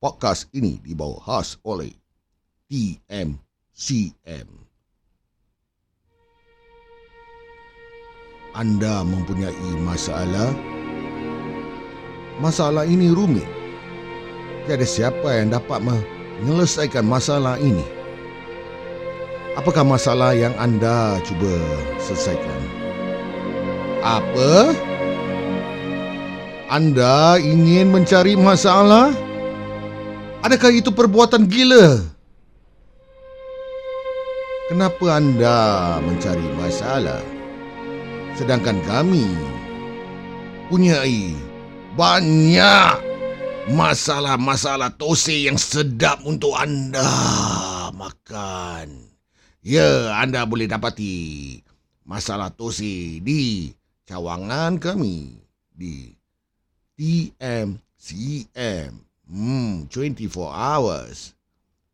Podcast ini dibawa khas oleh TMCM. Anda mempunyai masalah? Masalah ini rumit. Tiada siapa yang dapat menyelesaikan masalah ini. Apakah masalah yang anda cuba selesaikan? Apa? Anda ingin mencari masalah? Adakah itu perbuatan gila? Kenapa anda mencari masalah? Sedangkan kami punyai banyak masalah-masalah tose yang sedap untuk anda makan. Ya, anda boleh dapati masalah tose di cawangan kami di TMCM Hmm, 24 hours.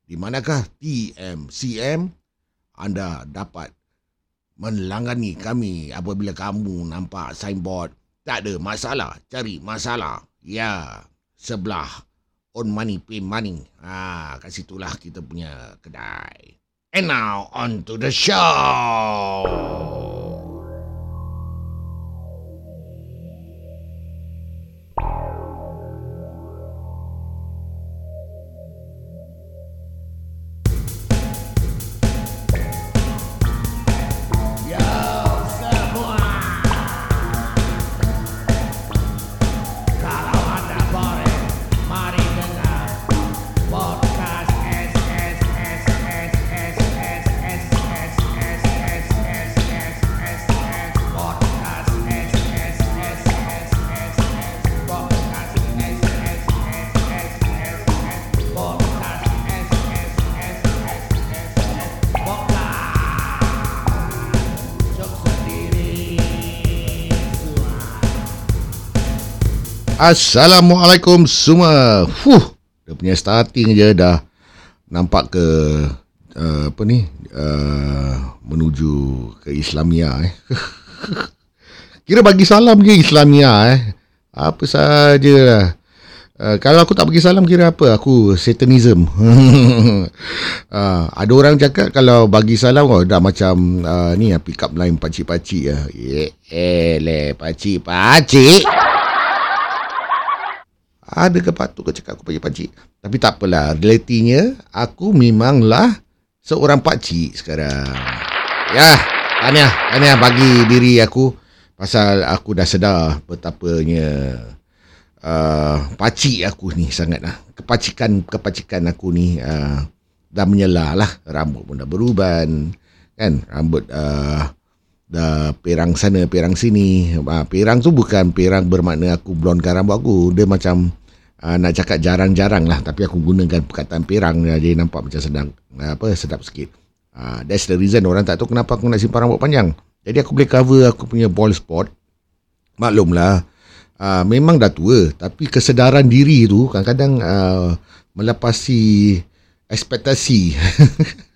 Di manakah TMCM? Anda dapat melangani kami apabila kamu nampak signboard. Tak ada masalah, cari masalah. Ya, sebelah on money, pay money. Ah, kat situlah kita punya kedai. And now, on to the show. Assalamualaikum semua. Fuh, dia punya starting je dah nampak ke uh, apa ni? Uh, menuju ke Islamia eh. Kira bagi salam ke Islamia eh. Apa sajalah. Uh, kalau aku tak bagi salam kira apa? Aku satanism. uh, ada orang cakap kalau bagi salam oh, dah macam uh, ni pick up line pacik-pacik ya. Eh, eh le pacik-pacik. Ada ke patut kau cakap aku pergi pakcik? Tapi tak apalah. Realitinya, aku memanglah seorang pakcik sekarang. Ya, tanya, tanya bagi diri aku. Pasal aku dah sedar betapanya uh, pakcik aku ni sangatlah. Kepacikan, kepacikan aku ni uh, dah menyelah lah. Rambut pun dah beruban. Kan, rambut uh, dah perang sana perang sini uh, perang tu bukan perang bermakna aku blondkan rambut aku dia macam uh, nak cakap jarang-jarang lah tapi aku gunakan perkataan perang jadi nampak macam sedang uh, apa sedap sikit uh, that's the reason orang tak tahu kenapa aku nak simpan rambut panjang jadi aku boleh cover aku punya bald spot maklumlah uh, memang dah tua tapi kesedaran diri tu kadang-kadang uh, melepasi ekspektasi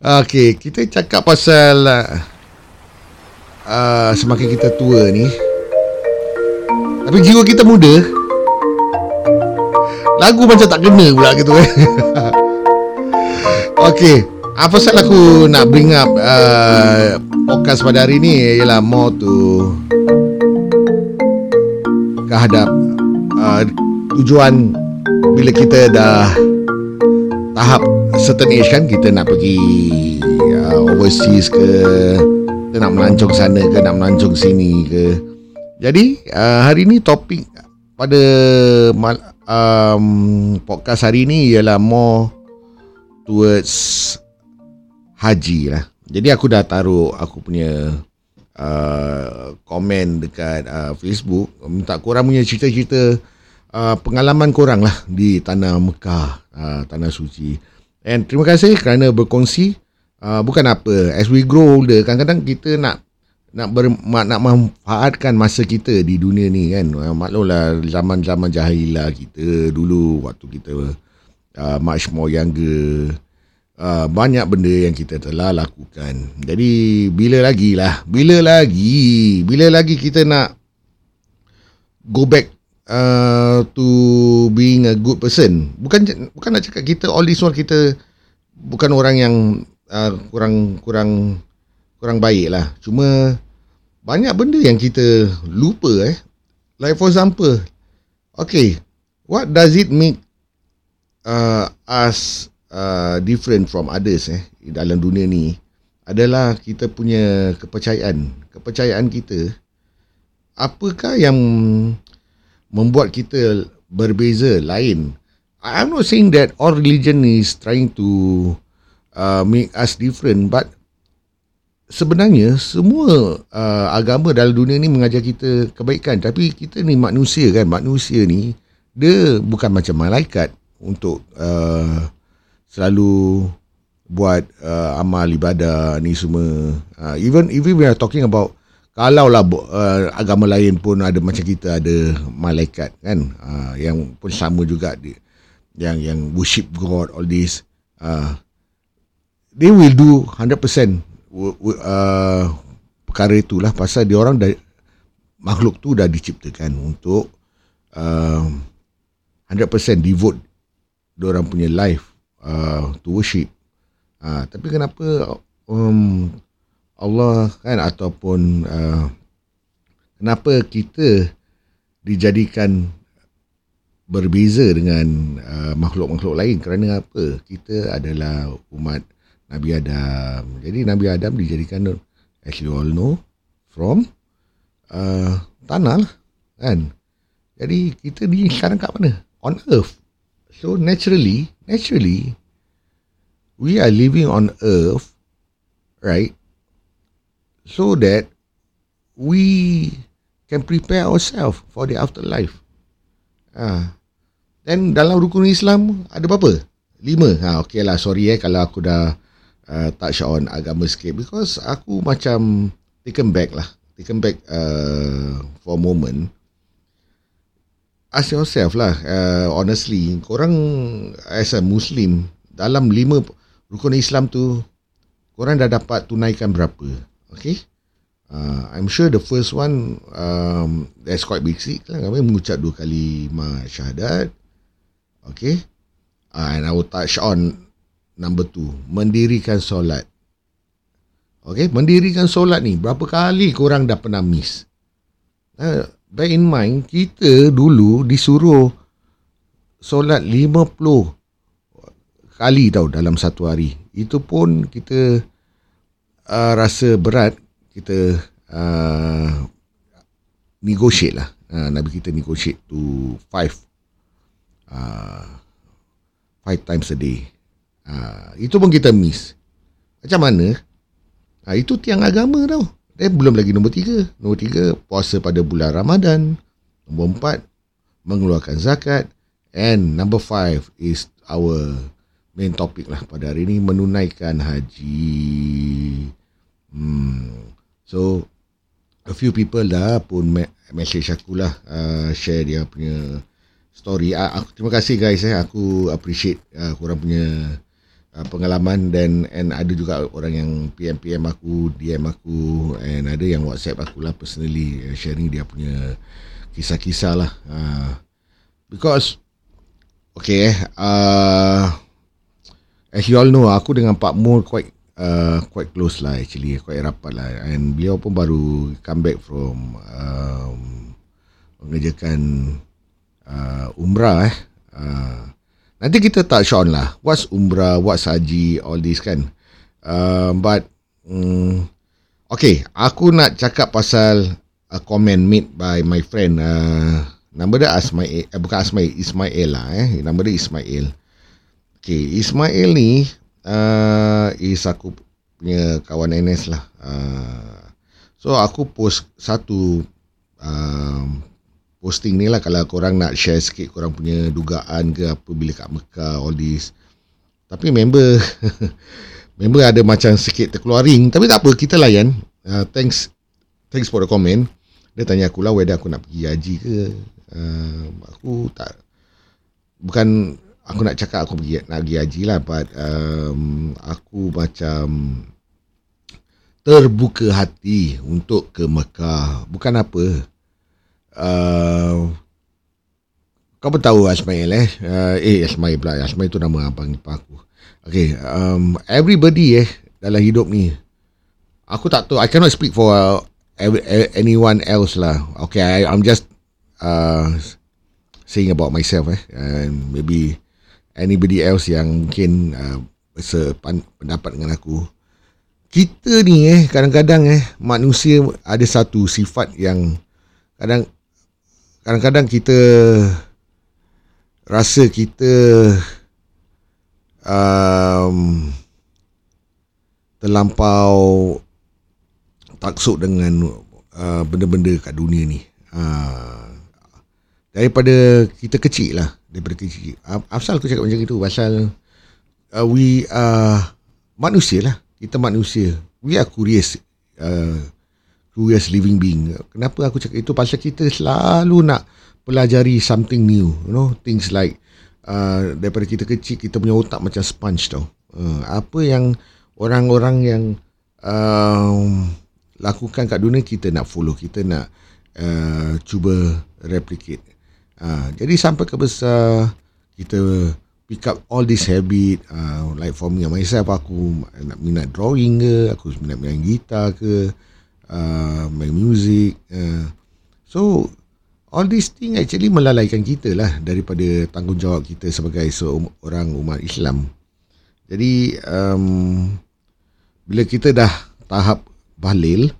Okey, kita cakap pasal uh, semakin kita tua ni. Tapi jiwa kita muda. Lagu macam tak kena pula gitu eh. Okey, apa pasal aku nak bring up uh, podcast pada hari ni ialah more to kehadap uh, tujuan bila kita dah tahap certain age kan kita nak pergi uh, overseas ke kita nak melancong sana ke nak melancong sini ke jadi uh, hari ni topik pada um, podcast hari ni ialah more towards haji lah. Jadi aku dah taruh aku punya uh, komen dekat uh, Facebook. Minta korang punya cerita-cerita uh, pengalaman korang lah di tanah Mekah uh, tanah suci. And terima kasih kerana berkongsi. Uh, bukan apa, as we grow older, kadang-kadang kita nak nak ber, nak manfaatkan masa kita di dunia ni kan. Uh, maklumlah zaman-zaman jahilah kita dulu waktu kita uh, much more younger. Uh, banyak benda yang kita telah lakukan. Jadi bila lagi lah, bila lagi, bila lagi kita nak go back uh, to being a good person. Bukan bukan nak cakap kita all this while kita bukan orang yang uh, kurang kurang kurang baik lah. Cuma banyak benda yang kita lupa eh. Like for example, okay, what does it make uh, us uh, different from others eh dalam dunia ni adalah kita punya kepercayaan. Kepercayaan kita apakah yang membuat kita berbeza lain. I'm not saying that all religion is trying to uh, make us different but sebenarnya semua uh, agama dalam dunia ni mengajar kita kebaikan. Tapi kita ni manusia kan manusia ni dia bukan macam malaikat untuk uh, selalu buat uh, amal ibadah ni semua. Uh, even even we are talking about kalau lah uh, agama lain pun ada macam kita ada malaikat kan uh, yang pun sama juga dia yang yang worship god all this uh, they will do 100% uh, perkara itulah pasal dia orang dah makhluk tu dah diciptakan untuk uh, 100% devote dia orang punya life uh, to worship. Uh, tapi kenapa um, Allah kan ataupun uh, kenapa kita dijadikan berbeza dengan uh, makhluk-makhluk lain? Kerana apa? Kita adalah umat Nabi Adam jadi Nabi Adam dijadikan as you all know from uh, tanah lah, kan jadi kita ni sekarang kat mana on earth so naturally naturally we are living on earth right so that we can prepare ourselves for the afterlife. Ah. Dan dalam rukun Islam ada berapa? Lima. Ha, okay lah, sorry eh kalau aku dah uh, touch on agama sikit. Because aku macam taken back lah. Taken back uh, for a moment. Ask yourself lah, uh, honestly, korang as a Muslim, dalam lima rukun Islam tu, korang dah dapat tunaikan berapa? Okay. Uh, I'm sure the first one um, that's quite basic lah. Kami mengucap dua kali ma syahadat. Okay. Uh, and I will touch on number two. Mendirikan solat. Okay. Mendirikan solat ni. Berapa kali korang dah pernah miss? Uh, bear in mind, kita dulu disuruh solat 50 kali tau dalam satu hari. Itu pun kita uh, rasa berat kita uh, negotiate lah uh, Nabi kita negotiate to five uh, five times a day uh, itu pun kita miss. Macam mana? Uh, itu tiang agama tau. Eh, belum lagi nombor tiga. Nombor tiga puasa pada bulan Ramadan. Nombor empat mengeluarkan zakat. And number five is our main topic lah pada hari ini menunaikan haji. Hmm. So a few people dah pun message aku lah uh, share dia punya story. Uh, aku terima kasih guys eh. Aku appreciate uh, korang punya uh, pengalaman dan and ada juga orang yang PM PM aku, DM aku and ada yang WhatsApp aku lah personally uh, sharing dia punya kisah-kisah lah. Uh, because okay eh uh, as you all know aku dengan Pak Mul quite uh, quite close lah actually quite rapat lah and beliau pun baru come back from um, mengerjakan uh, umrah eh uh, nanti kita touch on lah. What's umrah what's haji all this kan. Uh, but um, okay aku nak cakap pasal a comment made by my friend uh, nama dia Asmail eh, bukan Asmail Ismail lah eh. Nama dia Ismail. Okay, Ismail ni uh, is aku punya kawan NS lah. Uh, so aku post satu uh, posting ni lah kalau korang nak share sikit korang punya dugaan ke apa bila kat Mekah all this. Tapi member member ada macam sikit terkeluaring tapi tak apa kita layan. Uh, thanks thanks for the comment. Dia tanya aku lah whether aku nak pergi haji ke. Uh, aku tak bukan aku nak cakap aku pergi nak pergi haji lah but um, aku macam terbuka hati untuk ke Mekah bukan apa uh, kau pun tahu Asmail eh. Uh, eh Asmail pula. Asmail tu nama abang ipar aku. Okay. Um, everybody eh dalam hidup ni. Aku tak tahu. I cannot speak for uh, every, anyone else lah. Okay. I, I'm just uh, saying about myself eh. And maybe anybody else yang mungkin uh, sependapat dengan aku. Kita ni eh kadang-kadang eh manusia ada satu sifat yang kadang kadang-kadang kita rasa kita um, terlampau taksuk dengan uh, benda-benda kat dunia ni. Uh, daripada kita kecil lah. Daripada kecil. Asal aku cakap macam itu. Pasal uh, we are manusia lah. Kita manusia. We are curious. Uh, curious living being. Kenapa aku cakap itu? Pasal kita selalu nak pelajari something new you know things like uh, daripada kita kecil kita punya otak macam sponge tau uh, apa yang orang-orang yang uh, lakukan kat dunia kita nak follow kita nak uh, cuba replicate uh, jadi sampai ke besar kita pick up all this habit uh, like for me myself aku nak minat drawing ke aku minat main gitar ke uh, main music uh, so all these thing actually melalaikan kita lah daripada tanggungjawab kita sebagai seorang umat Islam. Jadi um, bila kita dah tahap bahlil,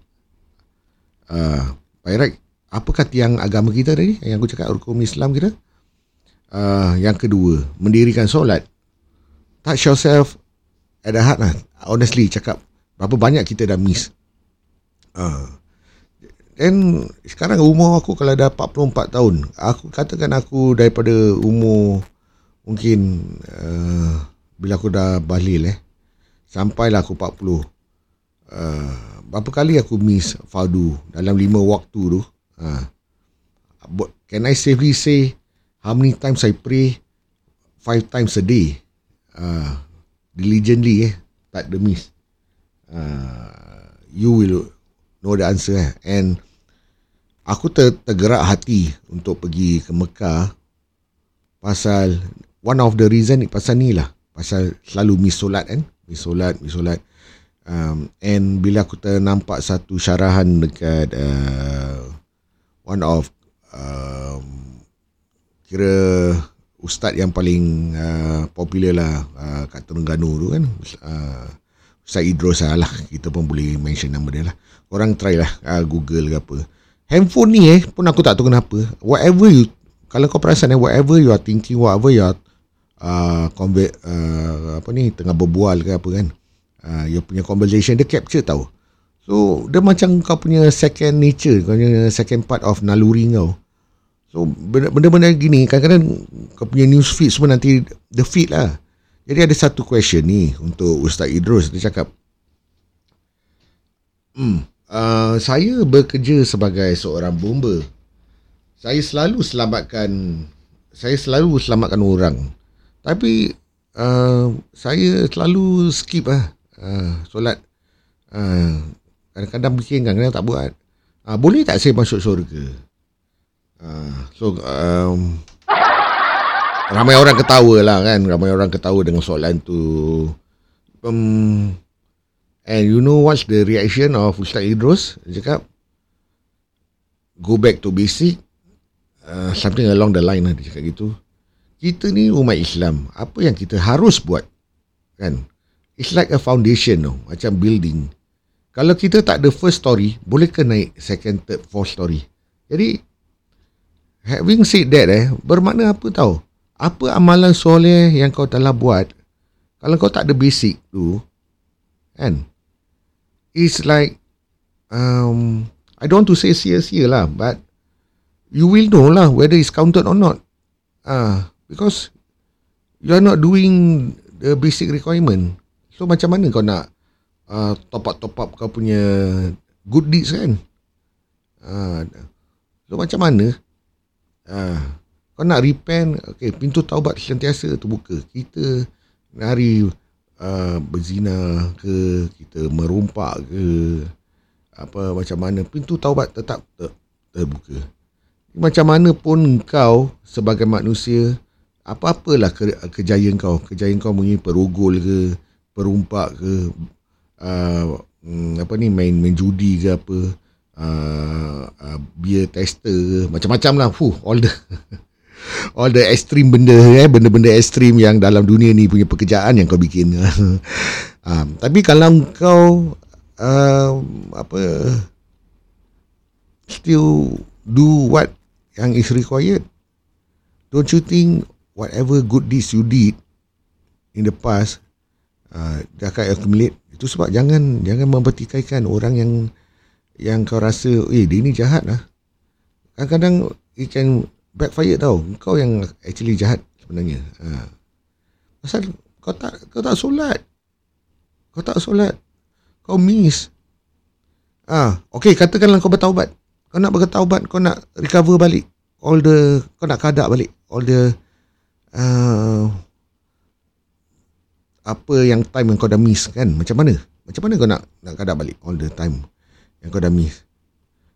uh, Pak apakah tiang agama kita tadi yang aku cakap rukun Islam kita? Uh, yang kedua, mendirikan solat. Touch yourself at the heart lah. Honestly cakap, berapa banyak kita dah miss. Uh, And sekarang umur aku kalau dah 44 tahun, aku katakan aku daripada umur mungkin uh, bila aku dah bahlil eh, sampailah aku 40. Uh, berapa kali aku miss fardu dalam lima waktu tu. Uh, can I safely say how many times I pray five times a day? Uh, diligently eh, tak ada miss. Uh, you will know the answer eh. And aku ter, tergerak hati untuk pergi ke Mekah pasal one of the reason pasal ni lah. Pasal selalu miss solat kan? Miss solat miss solat. Um, and bila aku ternampak satu syarahan dekat uh, one of um, kira ustaz yang paling uh, popular lah uh, kat Terengganu tu kan? Uh, Ustaz Idros lah. Kita pun boleh mention nama dia lah orang try lah uh, google ke apa. Handphone ni eh pun aku tak tahu kenapa. Whatever you kalau kau perasan eh whatever you are thinking whatever you are uh, convey, uh, apa ni tengah berbual ke apa kan uh, you punya conversation dia capture tau. So dia macam kau punya second nature kau punya second part of naluri kau. So benda-benda gini kadang-kadang kau punya news feed semua nanti the feed lah. Jadi ada satu question ni untuk Ustaz Idrus dia cakap hmm Uh, saya bekerja sebagai seorang bomber. Saya selalu selamatkan saya selalu selamatkan orang. Tapi uh, saya selalu skip lah uh, solat. Uh, kadang-kadang bikin kan kadang tak buat. Uh, boleh tak saya masuk syurga? Uh, so um, ramai orang ketawa lah kan. Ramai orang ketawa dengan soalan tu. Um, And you know what's the reaction of Ustaz Idrus? Dia cakap, go back to basic. Uh, something along the line lah dia cakap gitu. Kita ni umat Islam. Apa yang kita harus buat? Kan? It's like a foundation no? Macam building. Kalau kita tak ada first story, boleh ke naik second, third, fourth story? Jadi, having said that eh, bermakna apa tau? Apa amalan soleh yang kau telah buat, kalau kau tak ada basic tu, kan? It's like um I don't want to say sia-sia lah but you will know lah whether it's counted or not. Ah uh, because you are not doing the basic requirement. So macam mana kau nak uh, top up top up kau punya good deeds kan? Ah uh, so macam mana? Ah uh, kau nak repent okay pintu taubat sentiasa terbuka. Kita hari uh, berzina ke kita merompak ke apa macam mana pintu taubat tetap ter, terbuka. Macam mana pun kau sebagai manusia apa-apalah ke, kejayaan kau. Kejayaan kau mungkin perugol ke perumpak ke uh, apa ni main main judi ke apa uh, uh, beer tester ke macam-macam lah. Fuh, all the all the extreme benda eh benda-benda ekstrim yang dalam dunia ni punya pekerjaan yang kau bikin. Um, tapi kalau kau uh, apa still do what yang is required don't you think whatever good deeds you did in the past uh, dia akan accumulate? Itu sebab jangan jangan mempertikaikan orang yang yang kau rasa eh dia ni jahat lah. Kadang-kadang it can backfire tau. Kau yang actually jahat sebenarnya. Uh. pasal kau tak kau tak solat. Kau tak solat. Kau miss. Ah okay katakanlah kau bertaubat. Kau nak bertaubat kau nak recover balik. All the kau nak kadak balik. All the uh, apa yang time yang kau dah miss kan? Macam mana? Macam mana kau nak nak kadak balik all the time yang kau dah miss?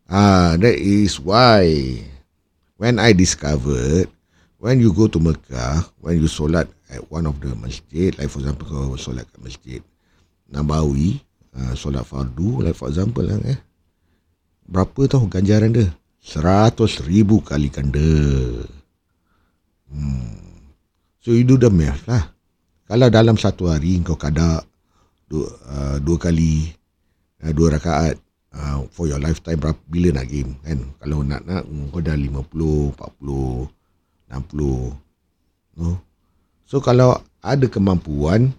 Ah that is why when i discovered when you go to Mekah when you solat at one of the masjid like for example kau solat kat masjid Nabawi uh, solat fardu like for example lah eh berapa tau ganjaran dia seratus ribu kali ganda hmm. So you do the math lah. Kalau dalam satu hari kau kada dua, uh, dua kali uh, dua rakaat uh, for your lifetime berapa bila nak game kan? Kalau nak nak kau dah 50, 40, 60. No? So kalau ada kemampuan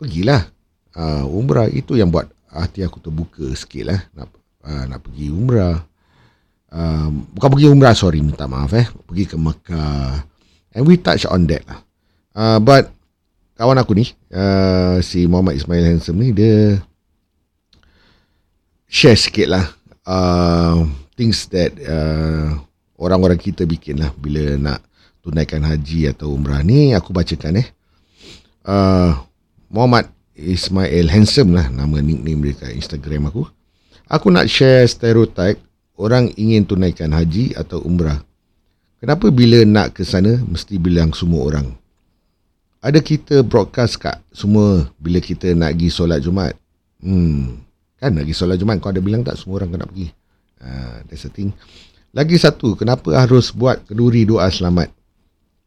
pergilah uh, umrah itu yang buat hati aku terbuka sikit lah nak, uh, nak pergi umrah. Uh, bukan pergi umrah sorry minta maaf eh pergi ke Mekah And we touch on that lah. Uh, but kawan aku ni, uh, si Muhammad Ismail Handsome ni, dia share sikit lah uh, things that uh, orang-orang kita bikin lah bila nak tunaikan haji atau umrah ni. Aku bacakan eh. Uh, Muhammad Ismail Handsome lah nama nickname dia kat Instagram aku. Aku nak share stereotype orang ingin tunaikan haji atau umrah. Kenapa bila nak ke sana mesti bilang semua orang? Ada kita broadcast kat semua bila kita nak pergi solat Jumaat. Hmm. Kan pergi solat Jumaat kau ada bilang tak semua orang kena pergi. Ha, that's the thing. Lagi satu, kenapa harus buat keduri doa selamat?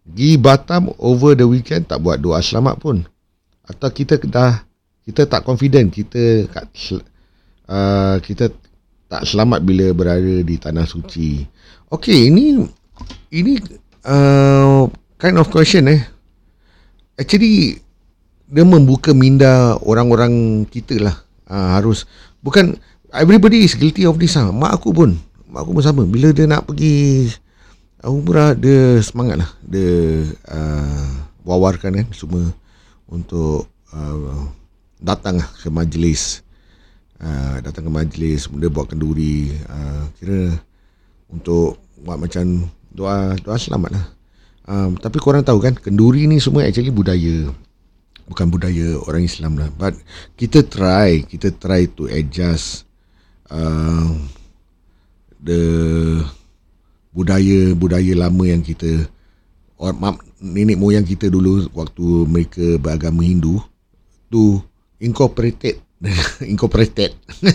Gi Batam over the weekend tak buat doa selamat pun. Atau kita dah kita tak confident kita kat uh, kita tak selamat bila berada di tanah suci. Okey, ini ini uh, kind of question eh. Actually dia membuka minda orang-orang kita lah. Uh, harus bukan everybody is guilty of this ah. Mak aku pun, mak aku pun sama. Bila dia nak pergi umrah dia semangat lah. Dia uh, wawarkan kan semua untuk uh, datang lah ke majlis. Uh, datang ke majlis, dia buat kenduri. Uh, kira untuk buat macam doa doa selamat lah. Um, tapi korang tahu kan kenduri ni semua actually budaya bukan budaya orang Islam lah. But kita try kita try to adjust uh, the budaya budaya lama yang kita orang nenek moyang kita dulu waktu mereka beragama Hindu tu incorporated incorporated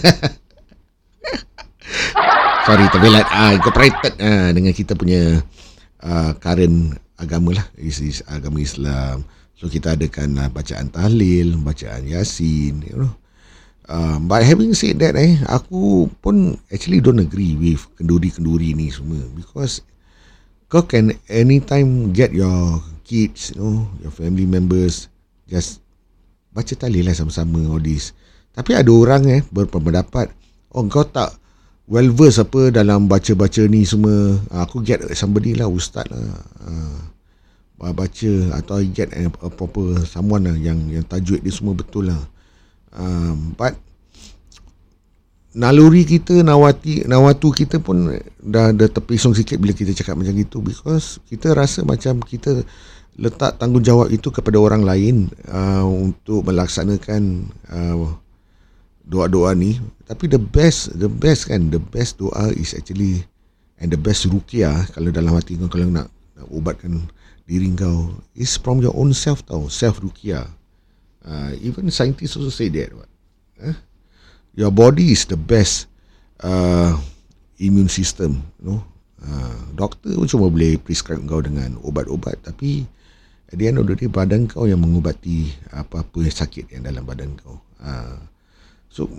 sorry terbelat. Ah incorporated ah dengan kita punya uh, current agama lah. Is, is agama Islam so kita adakan uh, bacaan tahlil bacaan yasin you know. Um, but having said that eh aku pun actually don't agree with kenduri-kenduri ni semua because kau can anytime get your kids you know your family members just baca tahlil lah sama-sama all this. Tapi ada orang eh berpendapat oh kau tak well versed apa dalam baca-baca ni semua. Ah, aku get somebody lah ustaz lah uh, baca atau get a, proper someone lah yang yang tajwid dia semua betul lah. Um, but naluri kita nawati nawatu kita pun dah dah terpisung sikit bila kita cakap macam gitu because kita rasa macam kita letak tanggungjawab itu kepada orang lain uh, untuk melaksanakan uh, doa-doa ni. Tapi the best the best kan the best doa is actually and the best rukia kalau dalam hati kau kalau nak, nak ubatkan diri kau is from your own self tau self rukia. Uh, even scientists also say that what? Eh? your body is the best uh, immune system you know? Uh, doktor pun cuma boleh prescribe kau dengan ubat-ubat tapi at the end of the day badan kau yang mengubati apa-apa yang sakit yang dalam badan kau. Uh, so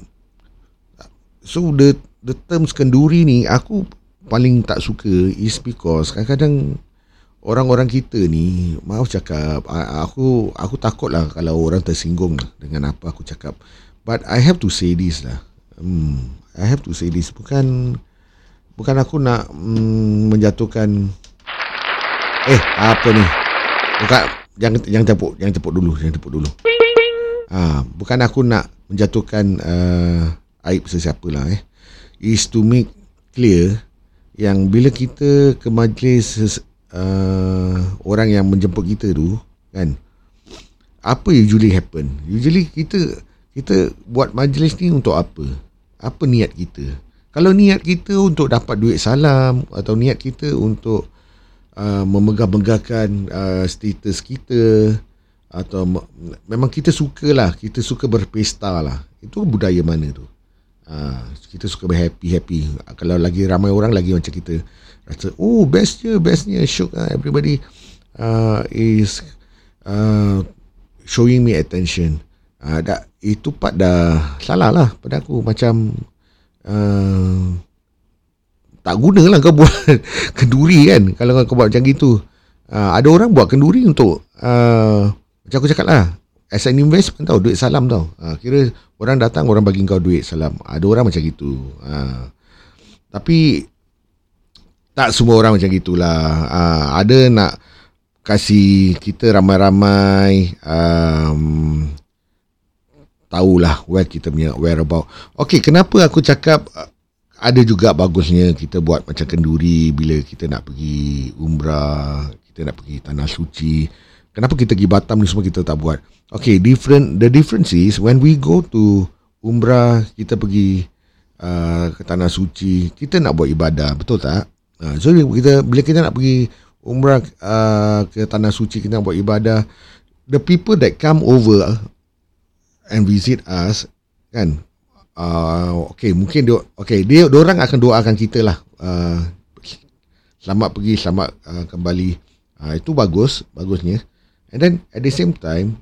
so the the terms kenduri ni aku paling tak suka is because kadang-kadang orang-orang kita ni maaf cakap aku aku takut lah kalau orang tersinggung dengan apa aku cakap. But I have to say this lah. Hmm, I have to say this. Bukan bukan aku nak hmm, menjatuhkan. Eh apa ni? Bukan jangan jangan tepuk jangan tepuk dulu jangan tepuk dulu. Ah bukan aku nak menjatuhkan uh, aib sesiapa lah eh. Is to make clear yang bila kita ke majlis uh, orang yang menjemput kita tu kan? Apa usually happen? Usually kita kita buat majlis ni untuk apa? Apa niat kita? Kalau niat kita untuk dapat duit salam atau niat kita untuk uh, memegah-megahkan uh, status kita atau memang kita sukalah kita suka berpesta lah. Itu budaya mana tu? Uh, kita suka berhappy happy kalau lagi ramai orang lagi macam kita rasa oh bestnya bestnya syuk uh, everybody uh, is uh, showing me attention. Uh, dah, itu part dah salah lah pada aku. Macam uh, tak guna lah kau buat kenduri kan kalau kau buat macam gitu. Uh, ada orang buat kenduri untuk uh, macam aku cakap lah as an investment tau duit salam tau. Uh, kira orang datang orang bagi kau duit salam. Ada orang macam gitu. Uh, tapi tak semua orang macam gitulah. Uh, ada nak kasih kita ramai-ramai um, tahulah where kita punya whereabout. Okay, kenapa aku cakap uh, ada juga bagusnya kita buat macam kenduri bila kita nak pergi umrah, kita nak pergi tanah suci. Kenapa kita pergi Batam ni semua kita tak buat? Okay, different. The difference is when we go to umrah, kita pergi uh, ke tanah suci, kita nak buat ibadah, betul tak? Ha, so kita bila kita nak pergi umrah uh, ke tanah suci kita nak buat ibadah, the people that come over and visit us kan uh, okay mungkin dia okay dia orang akan doakan kita lah uh, selamat pergi selamat uh, kembali. Uh, itu bagus bagusnya. And then at the same time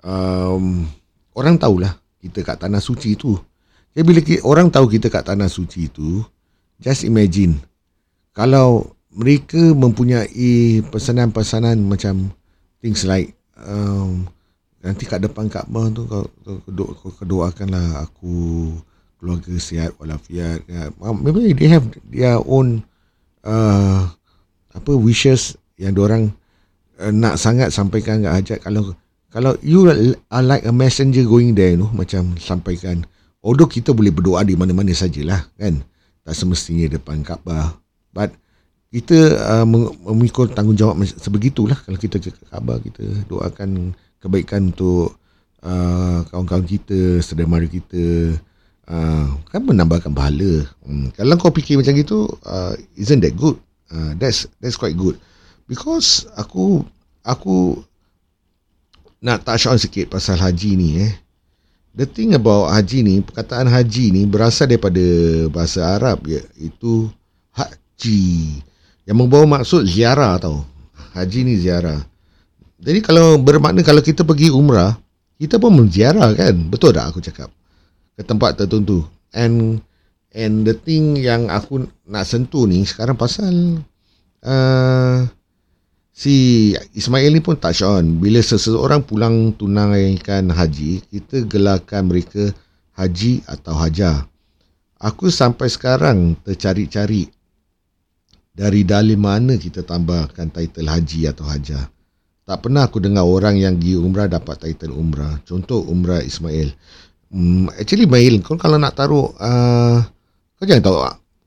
um, orang tahulah kita kat tanah suci itu jadi bila kita, orang tahu kita kat tanah suci itu just imagine kalau mereka mempunyai pesanan-pesanan macam things like um, nanti kat depan Kaabah tu kau, kau, kau, kau doakanlah aku keluarga sihat walafiat ya. maybe they have their own uh, apa wishes yang orang uh, nak sangat sampaikan kat hajat. Kalau kalau you are like a messenger going there you know, macam sampaikan although kita boleh berdoa di mana-mana sajalah kan. Tak semestinya depan Kaabah But kita uh, memikul tanggungjawab sebegitulah kalau kita ke khabar kita doakan kebaikan untuk uh, kawan-kawan kita, saudara kita uh, kan menambahkan pahala. Hmm. Kalau kau fikir macam gitu, uh, isn't that good? Uh, that's that's quite good. Because aku aku nak touch on sikit pasal haji ni eh. The thing about haji ni, perkataan haji ni berasal daripada bahasa Arab iaitu haji yang membawa maksud ziarah tau. Haji ni ziarah. Jadi kalau bermakna kalau kita pergi umrah, kita pun menziarah kan? Betul tak aku cakap? Ke tempat tertentu. And and the thing yang aku nak sentuh ni sekarang pasal uh, si Ismail ni pun touch on bila seseorang pulang tunaikan haji, kita gelarkan mereka haji atau hajar. Aku sampai sekarang tercari-cari dari dalil mana kita tambahkan title haji atau hajar. Tak pernah aku dengar orang yang pergi umrah dapat title umrah. Contoh umrah Ismail. Hmm, actually Mail, kau kalau nak taruh, uh, kau jangan tahu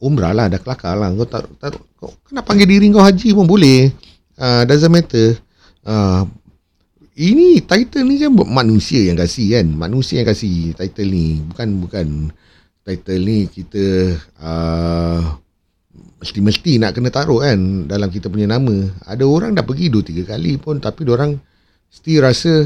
umrah lah, dah kelakar lah. Kau taruh, taruh kau kena panggil diri kau haji pun boleh. Uh, doesn't matter. Uh, ini title ni kan manusia yang kasih kan. Manusia yang kasih title ni. Bukan bukan title ni kita uh, mesti-mesti nak kena taruh kan dalam kita punya nama. Ada orang dah pergi dua tiga kali pun tapi orang still rasa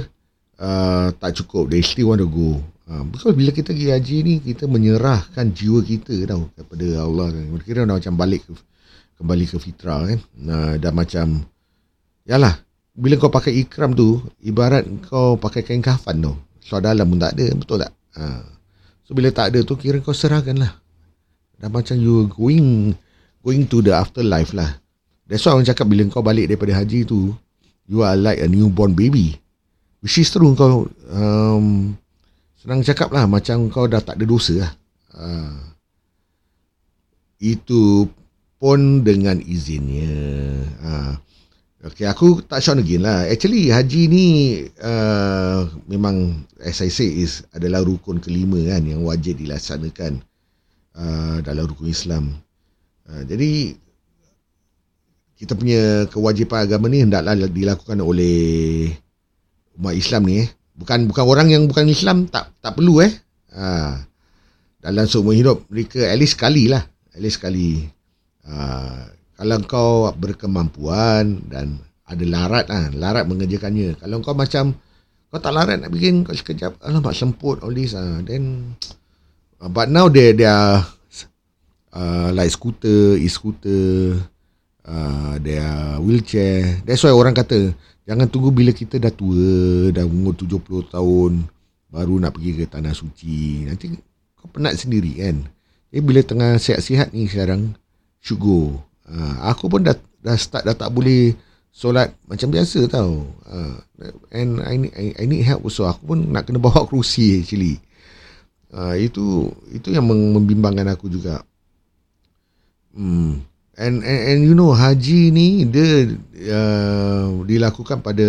uh, tak cukup. They still want to go. Uh, because bila kita pergi haji ni kita menyerahkan jiwa kita tau kepada Allah. Kira dah macam balik ke, kembali ke fitrah kan. Uh, dah macam yalah bila kau pakai ikram tu ibarat kau pakai kain kafan tu. So dalam pun tak ada, betul tak? Uh, so bila tak ada tu kira kau serahkan lah. Dah macam you going going to the afterlife lah. That's why orang cakap bila kau balik daripada haji tu, you are like a newborn baby. Which is true kau um, senang cakap lah macam kau dah tak ada dosa lah. Uh, itu pun dengan izinnya. Uh, okay, aku tak sure again lah. Actually haji ni uh, memang as I say is adalah rukun kelima kan yang wajib dilaksanakan uh, dalam rukun Islam. Ha, jadi kita punya kewajipan agama ni hendaklah dilakukan oleh umat Islam ni eh. Bukan bukan orang yang bukan Islam tak tak perlu eh. Ha, dalam seumur hidup mereka at least sekali lah. At least sekali. Ha, kalau kau berkemampuan dan ada larat lah, larat mengerjakannya. Kalau kau macam kau tak larat nak bikin kau sekejap, alamak semput all this ah. Then but now they they are uh, like scooter, e-scooter, uh, their wheelchair. That's why orang kata, jangan tunggu bila kita dah tua, dah umur 70 tahun, baru nak pergi ke Tanah Suci. Nanti kau penat sendiri kan. Jadi bila tengah sihat-sihat ni sekarang, should go. Uh, aku pun dah, dah start, dah tak boleh solat macam biasa tau. Uh, and I need, I, I need help also. Aku pun nak kena bawa kerusi actually. Uh, itu itu yang membimbangkan aku juga. Hmm. And, and and you know haji ni dia uh, dilakukan pada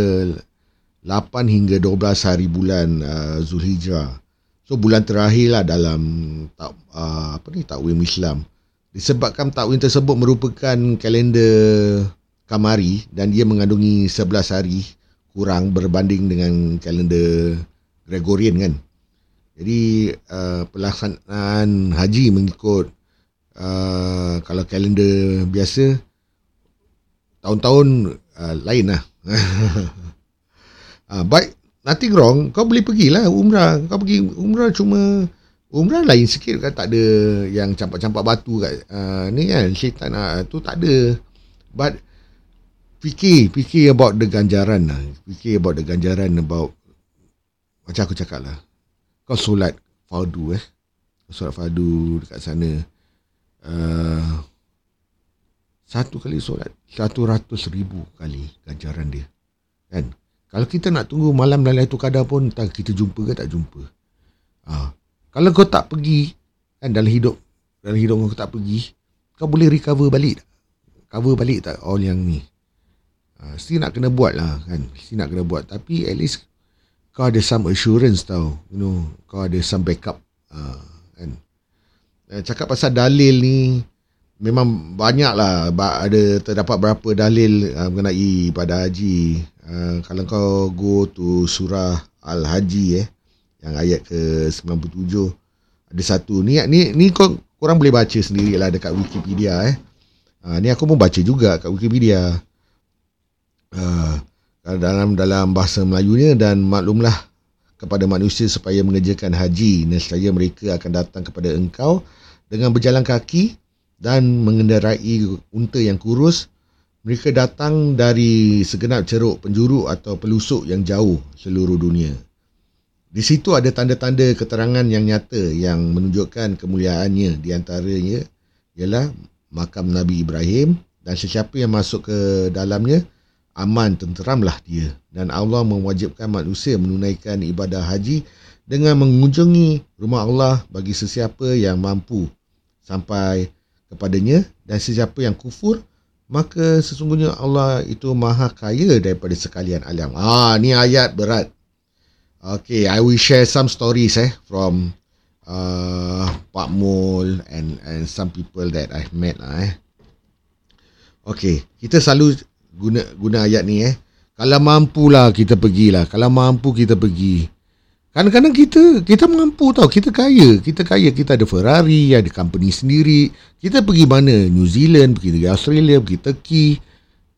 8 hingga 12 hari bulan uh, Zulhijrah. So bulan terakhir lah dalam tak, uh, apa ni takwim Islam. Disebabkan takwim tersebut merupakan kalender kamari dan dia mengandungi 11 hari kurang berbanding dengan kalender Gregorian kan. Jadi uh, pelaksanaan haji mengikut uh, kalau kalender biasa tahun-tahun uh, lain lah. uh, but nothing wrong. Kau boleh pergilah umrah. Kau pergi umrah cuma umrah lain sikit kan tak ada yang campak-campak batu kat uh, ni kan syaitan uh, tu tak ada. But fikir fikir about the ganjaran lah. Fikir about the ganjaran about macam aku cakap lah. Kau solat fardu eh. Solat fardu dekat sana. Uh, satu kali solat satu ratus ribu kali ganjaran dia. Kan? Kalau kita nak tunggu malam dalam itu kadar pun tak kita jumpa ke tak jumpa. Ha. kalau kau tak pergi kan dalam hidup dalam hidup kau tak pergi kau boleh recover balik cover balik tak all yang ni? Ha. still nak kena buat lah kan? Still nak kena buat. Tapi at least kau ada some assurance tau you know. Kau ada some backup ha. kan eh, cakap pasal dalil ni memang banyak lah ada terdapat berapa dalil uh, mengenai pada haji. Uh, kalau kau go to surah Al-Haji eh yang ayat ke 97 ada satu. Ni ni ni kau korang boleh baca sendirilah dekat Wikipedia eh. Uh, ni aku pun baca juga kat Wikipedia. Uh, dalam dalam bahasa Melayunya dan maklumlah kepada manusia supaya mengerjakan haji. Nescaya mereka akan datang kepada engkau dengan berjalan kaki dan mengendarai unta yang kurus, mereka datang dari segenap ceruk penjuru atau pelusuk yang jauh seluruh dunia. Di situ ada tanda-tanda keterangan yang nyata yang menunjukkan kemuliaannya di antaranya ialah makam Nabi Ibrahim dan sesiapa yang masuk ke dalamnya aman tenteramlah dia dan Allah mewajibkan manusia menunaikan ibadah haji dengan mengunjungi rumah Allah bagi sesiapa yang mampu sampai kepadanya dan sesiapa yang kufur maka sesungguhnya Allah itu maha kaya daripada sekalian alam. Ah ni ayat berat. Okay, I will share some stories eh from uh, Pak Mul and and some people that I've met lah eh. Okay, kita selalu guna guna ayat ni eh. Kalau mampulah kita pergilah. Kalau mampu kita pergi. Kadang-kadang kita kita mampu tau, kita kaya, kita kaya, kita ada Ferrari, ada company sendiri. Kita pergi mana? New Zealand, pergi negara Australia, pergi Turkey.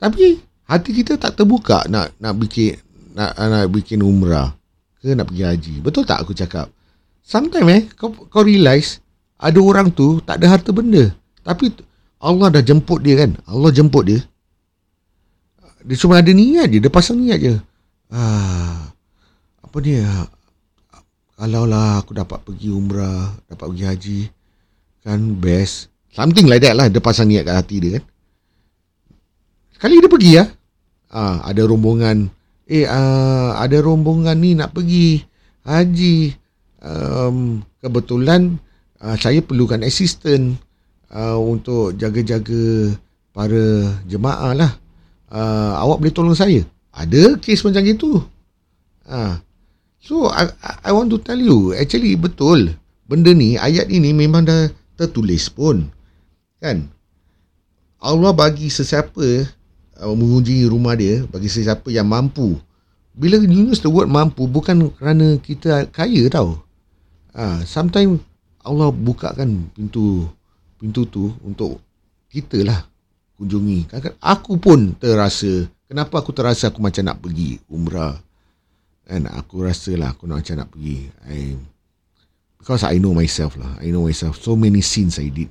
Tapi hati kita tak terbuka nak nak bikin nak nak bikin umrah ke nak pergi haji. Betul tak aku cakap? Sometimes eh kau kau realize ada orang tu tak ada harta benda. Tapi Allah dah jemput dia kan. Allah jemput dia. Dia cuma ada niat je, dia pasang niat je. Ah, apa dia? Kalau lah aku dapat pergi umrah, dapat pergi haji, kan best. Something like that lah, dia pasang niat kat hati dia kan. Sekali dia pergi ya. Ah, ada rombongan, eh ah, ada rombongan ni nak pergi haji. Um, kebetulan uh, saya perlukan assistant uh, untuk jaga-jaga para jemaah lah. Uh, awak boleh tolong saya? Ada kes macam itu. Ah, So I, I want to tell you Actually betul. Benda ni Ayat ini memang dah Tertulis pun. Kan? Allah bagi sesiapa uh, Mengunjungi rumah dia Bagi sesiapa yang mampu. Bila you use the word mampu Bukan kerana kita kaya tau. Ha, Sometimes Allah bukakan pintu Pintu tu Untuk Kita lah Kunjungi. Aku pun terasa Kenapa aku terasa Aku macam nak pergi Umrah And aku rasa lah aku nak macam nak pergi. I, because I know myself lah. I know myself. So many sins I did.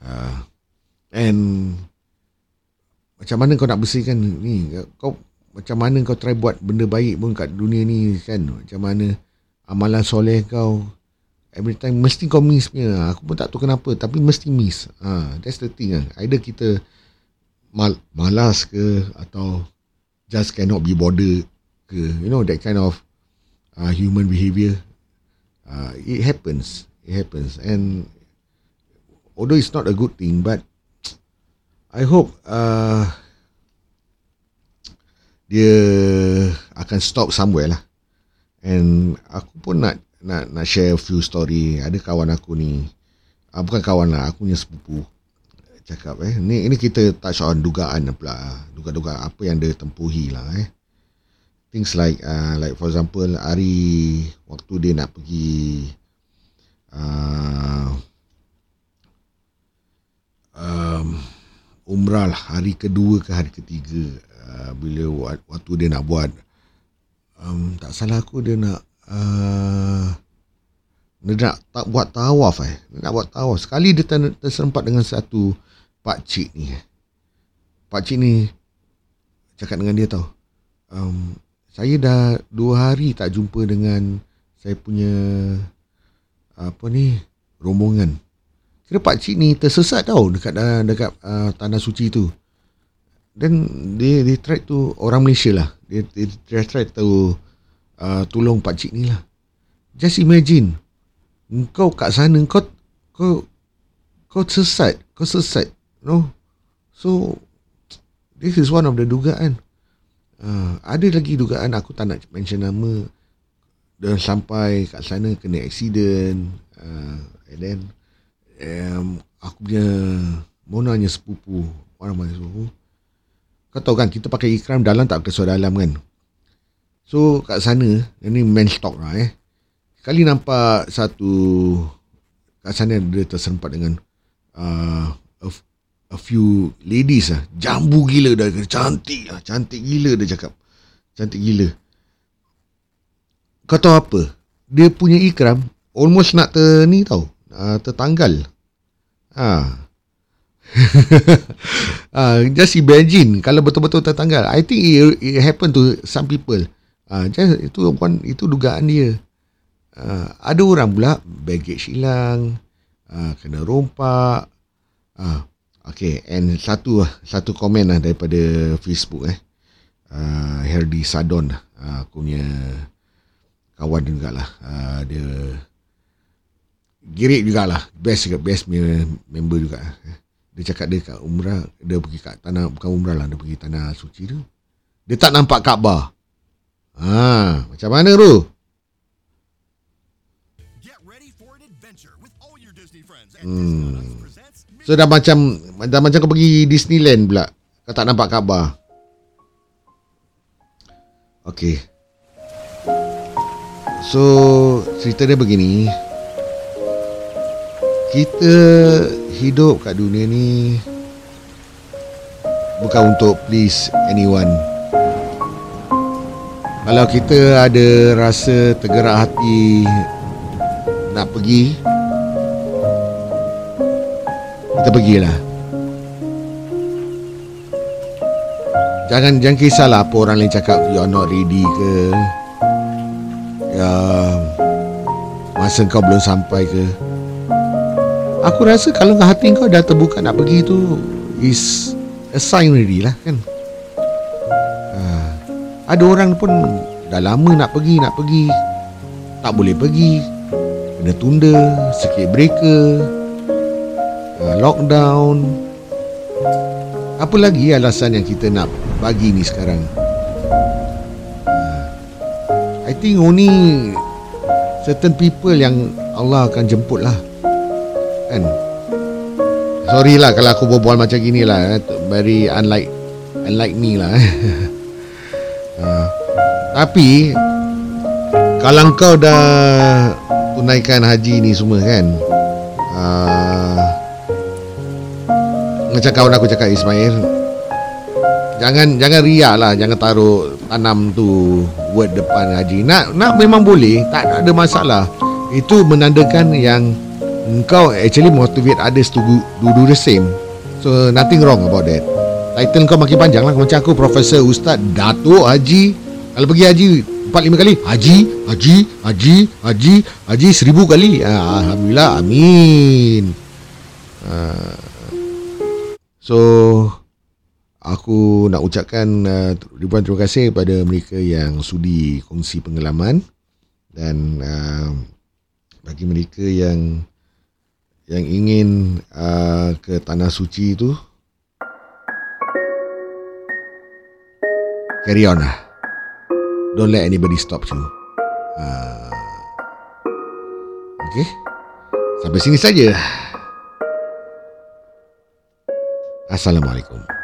Uh, and macam mana kau nak bersihkan ni? Kau macam mana kau try buat benda baik pun kat dunia ni kan? Macam mana amalan soleh kau every time mesti kau miss punya. Aku pun tak tahu kenapa tapi mesti miss. Ha, that's the thing lah. Either kita mal- malas ke atau just cannot be bothered ke you know that kind of uh, human behavior uh, it happens it happens. And although it's not a good thing but I hope uh, dia akan stop somewhere lah. And aku pun nak nak nak share a few story. Ada kawan aku ni. Uh, bukan kawan lah aku punya sepupu cakap eh ni ini kita touch on dugaan pula duga-duga apa yang dia tempuhi lah eh things like uh, like for example hari waktu dia nak pergi uh, um, umrah lah hari kedua ke hari ketiga uh, bila waktu dia nak buat. Um, tak salah aku dia nak uh, dia nak tak buat tawaf eh. Dia nak buat tawaf. Sekali dia terserempat dengan satu pak cik ni pak cik ni cakap dengan dia tau um, saya dah dua hari tak jumpa dengan saya punya apa ni rombongan. Kira pak cik ni tersesat tau dekat dekat uh, tanah suci tu. Dan dia dia try tu orang Malaysia lah. Dia dia, dia try tu uh, tolong pak cik ni lah. Just imagine kau kat sana kau kau kau sesat, kau sesat, no? So this is one of the dugaan. Uh, ada lagi dugaan aku tak nak mention nama. Dan sampai kat sana kena accident uh, and then um, aku punya monanya sepupu orang mana sepupu kau tahu kan kita pakai ikram dalam tak kesuai dalam kan? So kat sana ini main stock lah eh. Kali nampak satu kat sana dia terserempat dengan uh, few ladies ah jambu gila dah cantik ah cantik gila dia cakap. Cantik gila. Kau tahu apa? Dia punya ikram almost nak ter ni tau. Uh, tertanggal. Ha uh, just imagine kalau betul-betul tertanggal. I think it, it happen to some people. Ah uh, just itu one itu dugaan dia. Uh, ada orang pula baggage hilang. Uh, kena rompak. Ah uh, Okay, and satu satu komen lah daripada Facebook eh. Uh, Herdi Sadon uh, aku punya kawan juga lah. Uh, dia girik juga lah. Best juga, best member juga. Dia cakap dia kat umrah, dia pergi kat tanah, bukan umrah lah, dia pergi tanah suci tu. Dia tak nampak Kaabah. Ha, macam mana tu? Hmm. So dah macam dah macam kau pergi Disneyland pula. Kau tak nampak khabar. Okay. So cerita dia begini Kita hidup kat dunia ni Bukan untuk please anyone Kalau kita ada rasa tergerak hati Nak pergi Kita pergilah Jangan jangan kisahlah apa orang lain cakap you're not ready ke. Ya masa kau belum sampai ke. Aku rasa kalau hati kau dah terbuka nak pergi tu is a sign ready lah kan. Ha, ada orang pun dah lama nak pergi nak pergi tak boleh pergi kena tunda sikit breaker uh, lockdown. Apa lagi alasan yang kita nak bagi ni sekarang? I think only certain people yang Allah akan jemput lah. Kan? Sorry lah kalau aku berbual macam gini lah eh. very unlike unlike me lah uh, tapi kalau kau dah tunaikan haji ni semua kan? Uh, macam kawan aku cakap Ismail Jangan jangan riak lah Jangan taruh tanam tu Word depan haji. Nak nak memang boleh Tak ada masalah. Itu menandakan yang Engkau actually motivate others to do, do the same. So nothing wrong about that. Title kau makin panjang lah. Macam aku Profesor Ustaz Datuk Haji. Kalau pergi haji Empat lima kali. Haji Haji Haji Haji Haji seribu kali. Ah, Alhamdulillah Amin. Uh, So Aku nak ucapkan uh, ribuan terima kasih kepada mereka yang sudi kongsi pengalaman dan bagi mereka yang yang ingin ke tanah suci itu carry on lah. Don't let anybody stop you. Uh, okay. Sampai sini saja. Assalamualaikum.